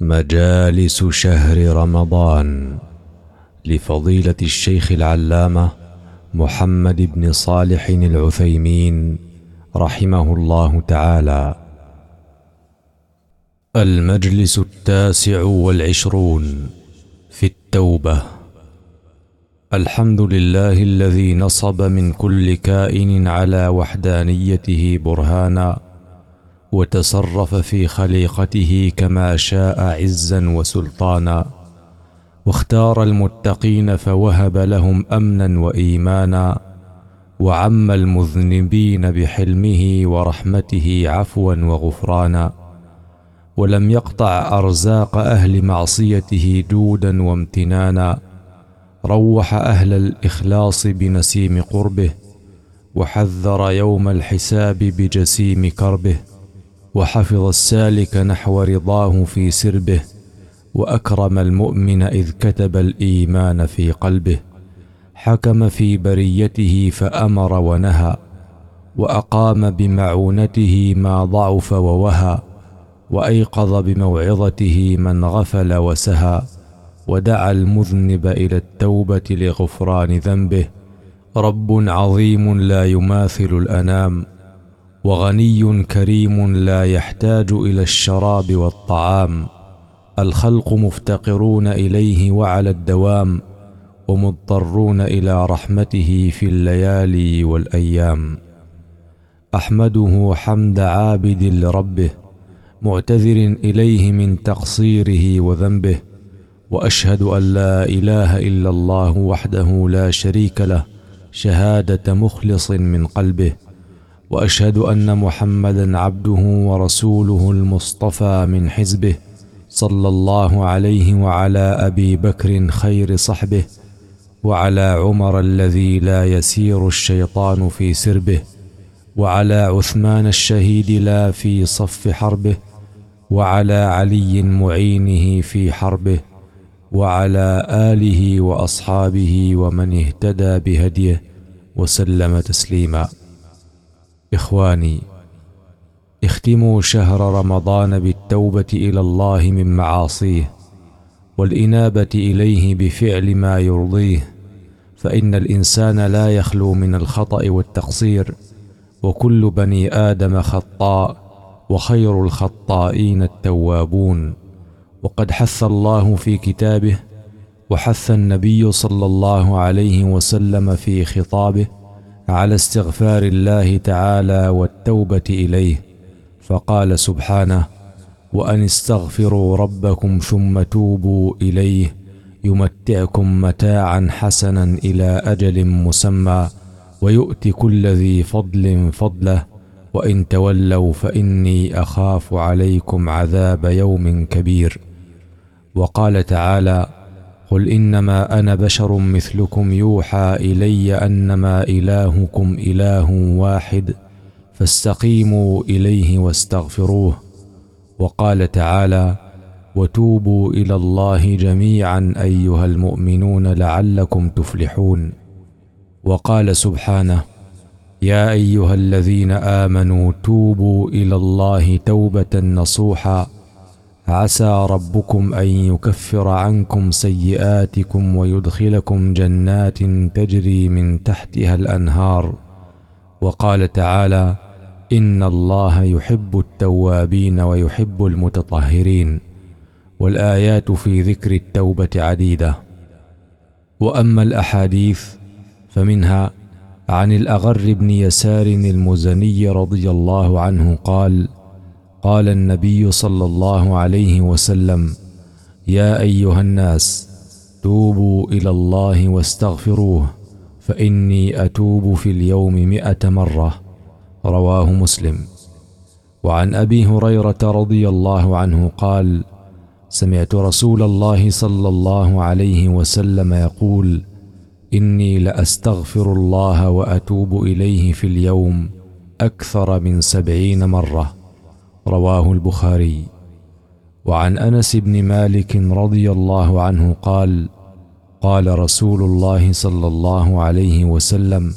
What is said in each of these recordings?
مجالس شهر رمضان لفضيلة الشيخ العلامة محمد بن صالح العثيمين رحمه الله تعالى. المجلس التاسع والعشرون في التوبة. الحمد لله الذي نصب من كل كائن على وحدانيته برهانا وتصرف في خليقته كما شاء عزا وسلطانا واختار المتقين فوهب لهم أمنا وإيمانا وعم المذنبين بحلمه ورحمته عفوا وغفرانا ولم يقطع أرزاق أهل معصيته جودا وامتنانا روح أهل الإخلاص بنسيم قربه وحذر يوم الحساب بجسيم كربه. وحفظ السالك نحو رضاه في سربه وأكرم المؤمن إذ كتب الإيمان في قلبه. حكم في بريته فأمر ونهى وأقام بمعونته ما ضعف ووهى وأيقظ بموعظته من غفل وسهى ودعا المذنب إلى التوبة لغفران ذنبه. رب عظيم لا يماثل الأنام. وغني كريم لا يحتاج إلى الشراب والطعام. الخلق مفتقرون إليه وعلى الدوام ومضطرون إلى رحمته في الليالي والأيام. أحمده حمد عابد لربه معتذر إليه من تقصيره وذنبه وأشهد أن لا إله إلا الله وحده لا شريك له شهادة مخلص من قلبه. وأشهد أن محمدا عبده ورسوله المصطفى من حزبه صلى الله عليه وعلى أبي بكر خير صحبه وعلى عمر الذي لا يسير الشيطان في سربه وعلى عثمان الشهيد لا في صف حربه وعلى علي معينه في حربه وعلى آله وأصحابه ومن اهتدى بهديه وسلم تسليما. إخواني اختموا شهر رمضان بالتوبة إلى الله من معاصيه والإنابة إليه بفعل ما يرضيه فإن الإنسان لا يخلو من الخطأ والتقصير وكل بني آدم خطاء وخير الخطائين التوابون. وقد حث الله في كتابه وحث النبي صلى الله عليه وسلم في خطابه على استغفار الله تعالى والتوبة إليه. فقال سبحانه وأن استغفروا ربكم ثم توبوا إليه يمتعكم متاعا حسنا إلى أجل مسمى ويؤت كل ذي فضل فضله وإن تولوا فإني أخاف عليكم عذاب يوم كبير. وقال تعالى قل انما أنا بشر مثلكم يوحى الي انما الهكم اله واحد فاستقيموا اليه واستغفروه وقال تعالى وتوبوا إلى الله جميعا ايها المؤمنون لعلكم تفلحون وقال سبحانه يا ايها الذين امنوا توبوا إلى الله توبة نصوحا عسى ربكم أن يكفر عنكم سيئاتكم ويدخلكم جنات تجري من تحتها الأنهار. وقال تعالى إن الله يحب التوابين ويحب المتطهرين. والآيات في ذكر التوبة عديدة. وأما الأحاديث فمنها عن الأغر بن يسار المزني رضي الله عنه قال قال النبي صلى الله عليه وسلم يا أيها الناس توبوا إلى الله واستغفروه فإني أتوب في اليوم مائه مرة. رواه مسلم. وعن أبي هريرة رضي الله عنه قال سمعت رسول الله صلى الله عليه وسلم يقول إني لأستغفر الله وأتوب إليه في اليوم أكثر من سبعين مرة. رواه البخاري. وعن أنس بن مالك رضي الله عنه قال قال رسول الله صلى الله عليه وسلم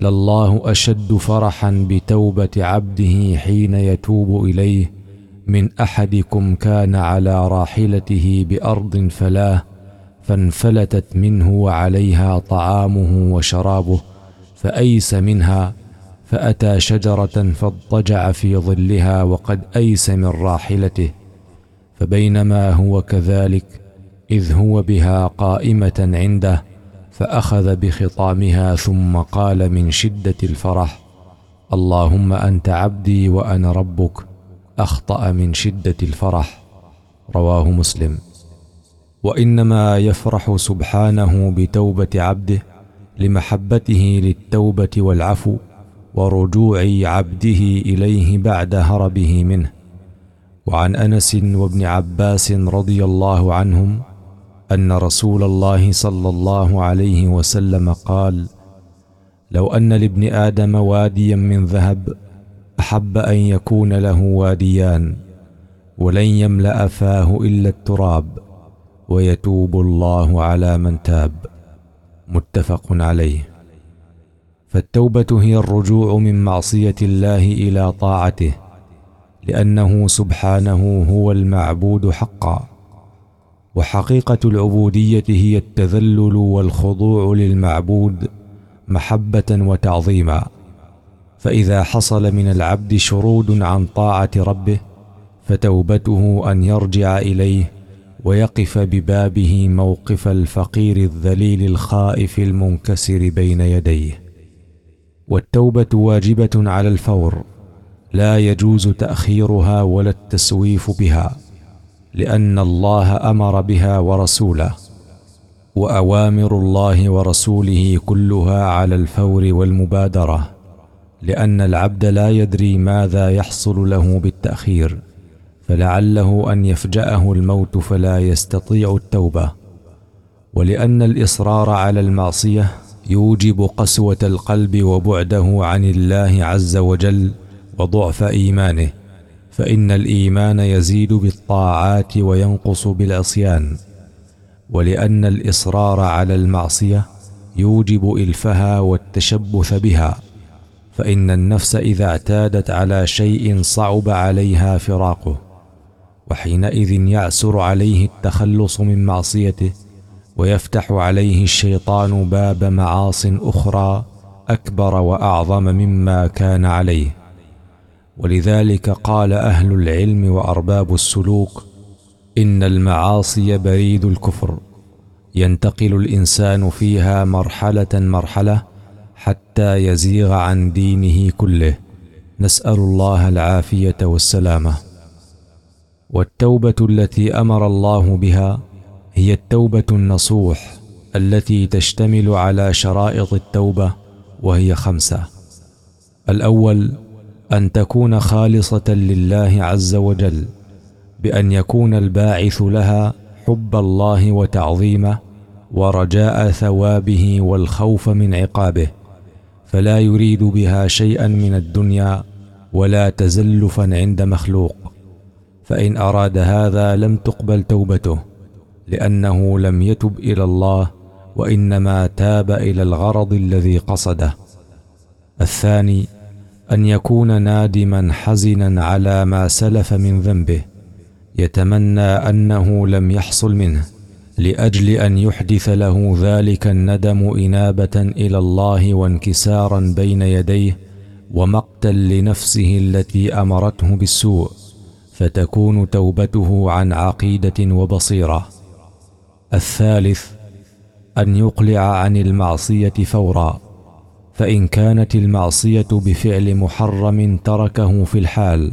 لله أشد فرحا بتوبة عبده حين يتوب إليه من أحدكم كان على راحلته بأرض فلاه فانفلتت منه وعليها طعامه وشرابه فأيس منها فأتى شجرة فاضطجع في ظلها وقد أيس من راحلته فبينما هو كذلك إذ هو بها قائمة عنده فأخذ بخطامها ثم قال من شدة الفرح اللهم أنت عبدي وأنا ربك أخطأ من شدة الفرح رواه مسلم. وإنما يفرح سبحانه بتوبة عبده لمحبته للتوبة والعفو. ورجوع عبده إليه بعد هربه منه. وعن أنس وابن عباس رضي الله عنهم أن رسول الله صلى الله عليه وسلم قال لو أن لابن آدم واديا من ذهب أحب أن يكون له واديان ولن يملأ فاه إلا التراب ويتوب الله على من تاب. متفق عليه. فالتوبة هي الرجوع من معصية الله إلى طاعته لأنه سبحانه هو المعبود حقا. وحقيقة العبودية هي التذلل والخضوع للمعبود محبة وتعظيما. فإذا حصل من العبد شرود عن طاعة ربه فتوبته أن يرجع إليه ويقف ببابه موقف الفقير الذليل الخائف المنكسر بين يديه. والتوبة واجبة على الفور لا يجوز تأخيرها ولا التسويف بها لأن الله أمر بها ورسوله وأوامر الله ورسوله كلها على الفور والمبادرة لأن العبد لا يدري ماذا يحصل له بالتأخير فلعله أن يفجأه الموت فلا يستطيع التوبة ولأن الإصرار على المعصية يوجب قسوة القلب وبعده عن الله عز وجل وضعف إيمانه فإن الإيمان يزيد بالطاعات وينقص بالعصيان ولأن الإصرار على المعصية يوجب إلفها والتشبث بها فإن النفس إذا اعتادت على شيء صعب عليها فراقه وحينئذ يعسر عليه التخلص من معصيته ويفتح عليه الشيطان باب معاص أخرى أكبر وأعظم مما كان عليه. ولذلك قال أهل العلم وأرباب السلوك إن المعاصي بريد الكفر ينتقل الإنسان فيها مرحلة مرحلة حتى يزيغ عن دينه كله. نسأل الله العافية والسلامة. والتوبة التي أمر الله بها هي التوبة النصوح التي تشتمل على شرائط التوبة وهي خمسة. الأول أن تكون خالصة لله عز وجل بأن يكون الباعث لها حب الله وتعظيمه ورجاء ثوابه والخوف من عقابه. فلا يريد بها شيئا من الدنيا ولا تزلفا عند مخلوق. فإن أراد هذا لم تقبل توبته. لأنه لم يتب إلى الله وإنما تاب إلى الغرض الذي قصده. الثاني أن يكون نادما حزنا على ما سلف من ذنبه يتمنى أنه لم يحصل منه لأجل أن يحدث له ذلك الندم إنابة إلى الله وانكسارا بين يديه ومقتا لنفسه التي أمرته بالسوء فتكون توبته عن عقيدة وبصيرة. الثالث أن يقلع عن المعصية فورا فإن كانت المعصية بفعل محرم تركه في الحال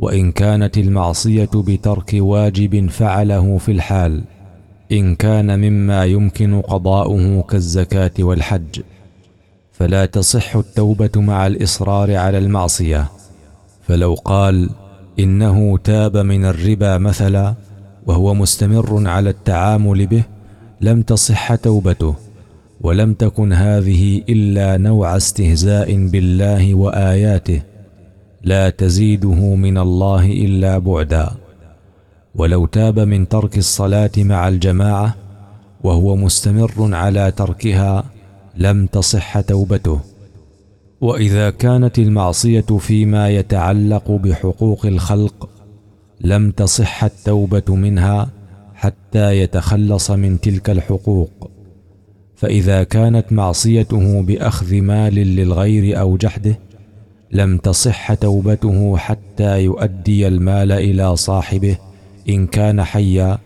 وإن كانت المعصية بترك واجب فعله في الحال إن كان مما يمكن قضاؤه كالزكاة والحج فلا تصح التوبة مع الإصرار على المعصية. فلو قال إنه تاب من الربا مثلا وهو مستمر على التعامل به لم تصح توبته ولم تكن هذه إلا نوع استهزاء بالله وآياته لا تزيده من الله إلا بعدا. ولو تاب من ترك الصلاة مع الجماعة وهو مستمر على تركها لم تصح توبته. وإذا كانت المعصية فيما يتعلق بحقوق الخلق لم تصح التوبة منها حتى يتخلص من تلك الحقوق. فإذا كانت معصيته بأخذ مال للغير أو جحده لم تصح توبته حتى يؤدي المال إلى صاحبه إن كان حيا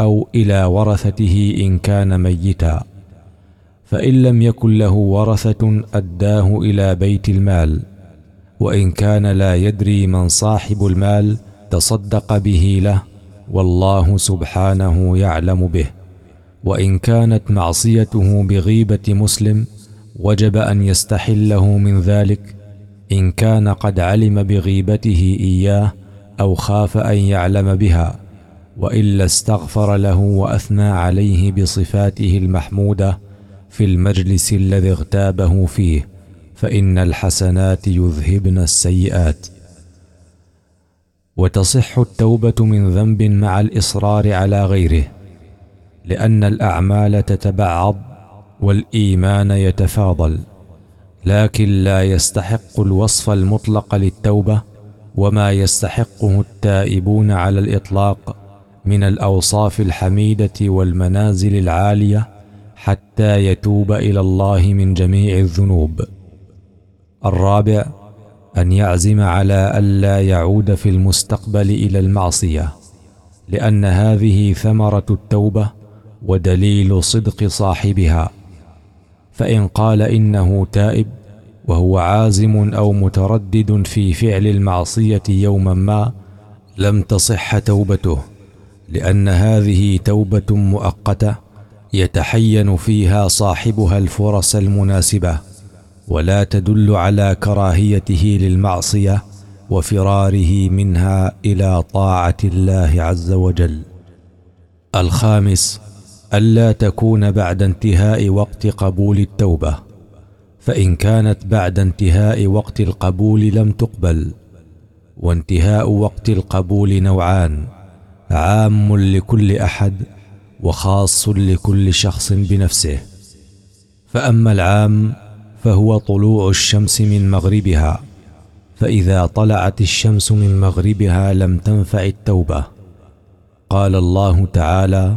أو إلى ورثته إن كان ميتا. فإن لم يكن له ورثة أداه إلى بيت المال وإن كان لا يدري من صاحب المال تصدق به له والله سبحانه يعلم به. وإن كانت معصيته بغيبة مسلم وجب أن يستحله من ذلك. إن كان قد علم بغيبته إياه أو خاف أن يعلم بها. وإلا استغفر له وأثنى عليه بصفاته المحمودة في المجلس الذي اغتابه فيه. فإن الحسنات يذهبن السيئات. وتصح التوبة من ذنب مع الإصرار على غيره لأن الأعمال تتبعض والإيمان يتفاضل لكن لا يستحق الوصف المطلق للتوبة وما يستحقه التائبون على الإطلاق من الأوصاف الحميدة والمنازل العالية حتى يتوب إلى الله من جميع الذنوب. الرابع أن يعزم على الا يعود في المستقبل إلى المعصية لأن هذه ثمرة التوبة ودليل صدق صاحبها. فإن قال إنه تائب وهو عازم أو متردد في فعل المعصية يوما ما لم تصح توبته لأن هذه توبة مؤقتة يتحين فيها صاحبها الفرص المناسبة. ولا تدل على كراهيته للمعصية وفراره منها إلى طاعة الله عز وجل. الخامس ألا تكون بعد انتهاء وقت قبول التوبة فإن كانت بعد انتهاء وقت القبول لم تقبل. وانتهاء وقت القبول نوعان عام لكل أحد وخاص لكل شخص بنفسه. فأما العام فهو طلوع الشمس من مغربها فإذا طلعت الشمس من مغربها لم تنفع التوبة. قال الله تعالى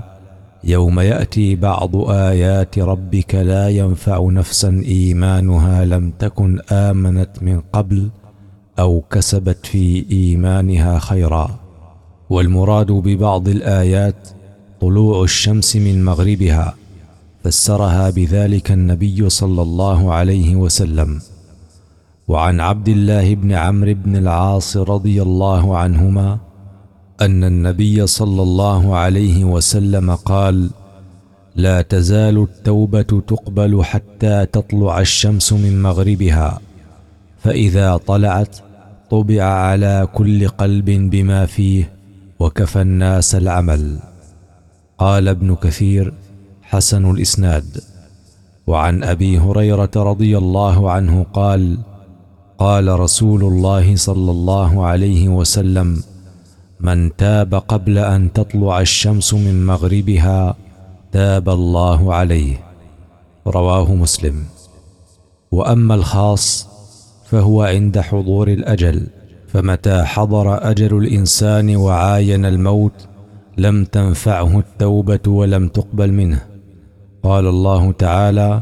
يوم يأتي بعض آيات ربك لا ينفع نفسا إيمانها لم تكن آمنت من قبل أو كسبت في إيمانها خيرا. والمراد ببعض الآيات طلوع الشمس من مغربها فسرها بذلك النبي صلى الله عليه وسلم. وعن عبد الله بن عمرو بن العاص رضي الله عنهما أن النبي صلى الله عليه وسلم قال لا تزال التوبة تقبل حتى تطلع الشمس من مغربها فإذا طلعت طبع على كل قلب بما فيه وكفى الناس العمل. قال ابن كثير حسن الإسناد. وعن أبي هريرة رضي الله عنه قال قال رسول الله صلى الله عليه وسلم من تاب قبل أن تطلع الشمس من مغربها تاب الله عليه رواه مسلم. وأما الخاص فهو عند حضور الأجل فمتى حضر أجل الإنسان وعاين الموت لم تنفعه التوبة ولم تقبل منه. قال الله تعالى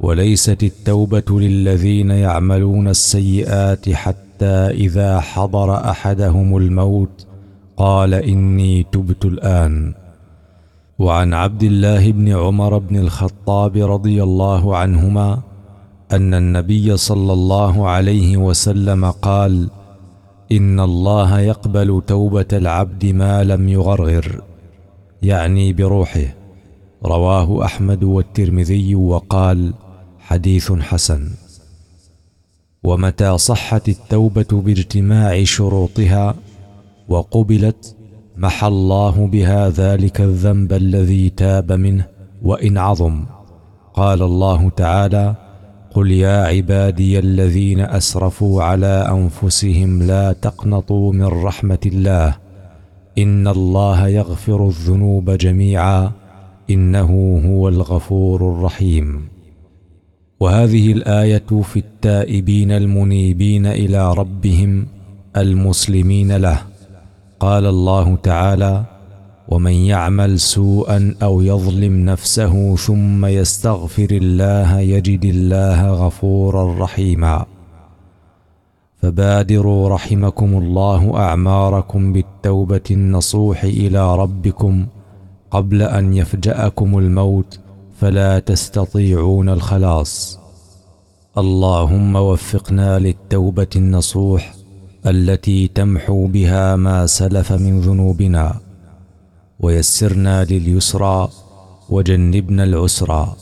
وليست التوبة للذين يعملون السيئات حتى إذا حضر أحدهم الموت قال إني تبت الآن. وعن عبد الله بن عمر بن الخطاب رضي الله عنهما أن النبي صلى الله عليه وسلم قال إن الله يقبل توبة العبد ما لم يغرغر يعني بروحه. رواه أحمد والترمذي وقال حديث حسن. ومتى صحت التوبة باجتماع شروطها وقبلت محى الله بها ذلك الذنب الذي تاب منه وإن عظم. قال الله تعالى قل يا عبادي الذين أسرفوا على أنفسهم لا تقنطوا من رحمة الله. إن الله يغفر الذنوب جميعا إنه هو الغفور الرحيم. وهذه الآية في التائبين المنيبين إلى ربهم المسلمين له. قال الله تعالى ومن يعمل سوءا أو يظلم نفسه ثم يستغفر الله يجد الله غفورا رحيما. فبادروا رحمكم الله أعماركم بالتوبة النصوح إلى ربكم قبل أن يفجأكم الموت فلا تستطيعون الخلاص. اللهم وفقنا للتوبة النصوح التي تمحو بها ما سلف من ذنوبنا ويسرنا لليسرى وجنبنا العسرى.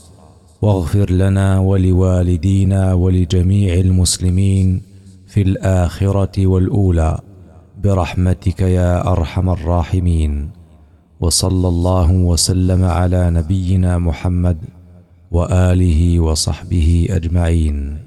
واغفر لنا ولوالدينا ولجميع المسلمين في الآخرة والأولى برحمتك يا أرحم الراحمين. وصلى الله وسلم على نبينا محمد وآله وصحبه أجمعين.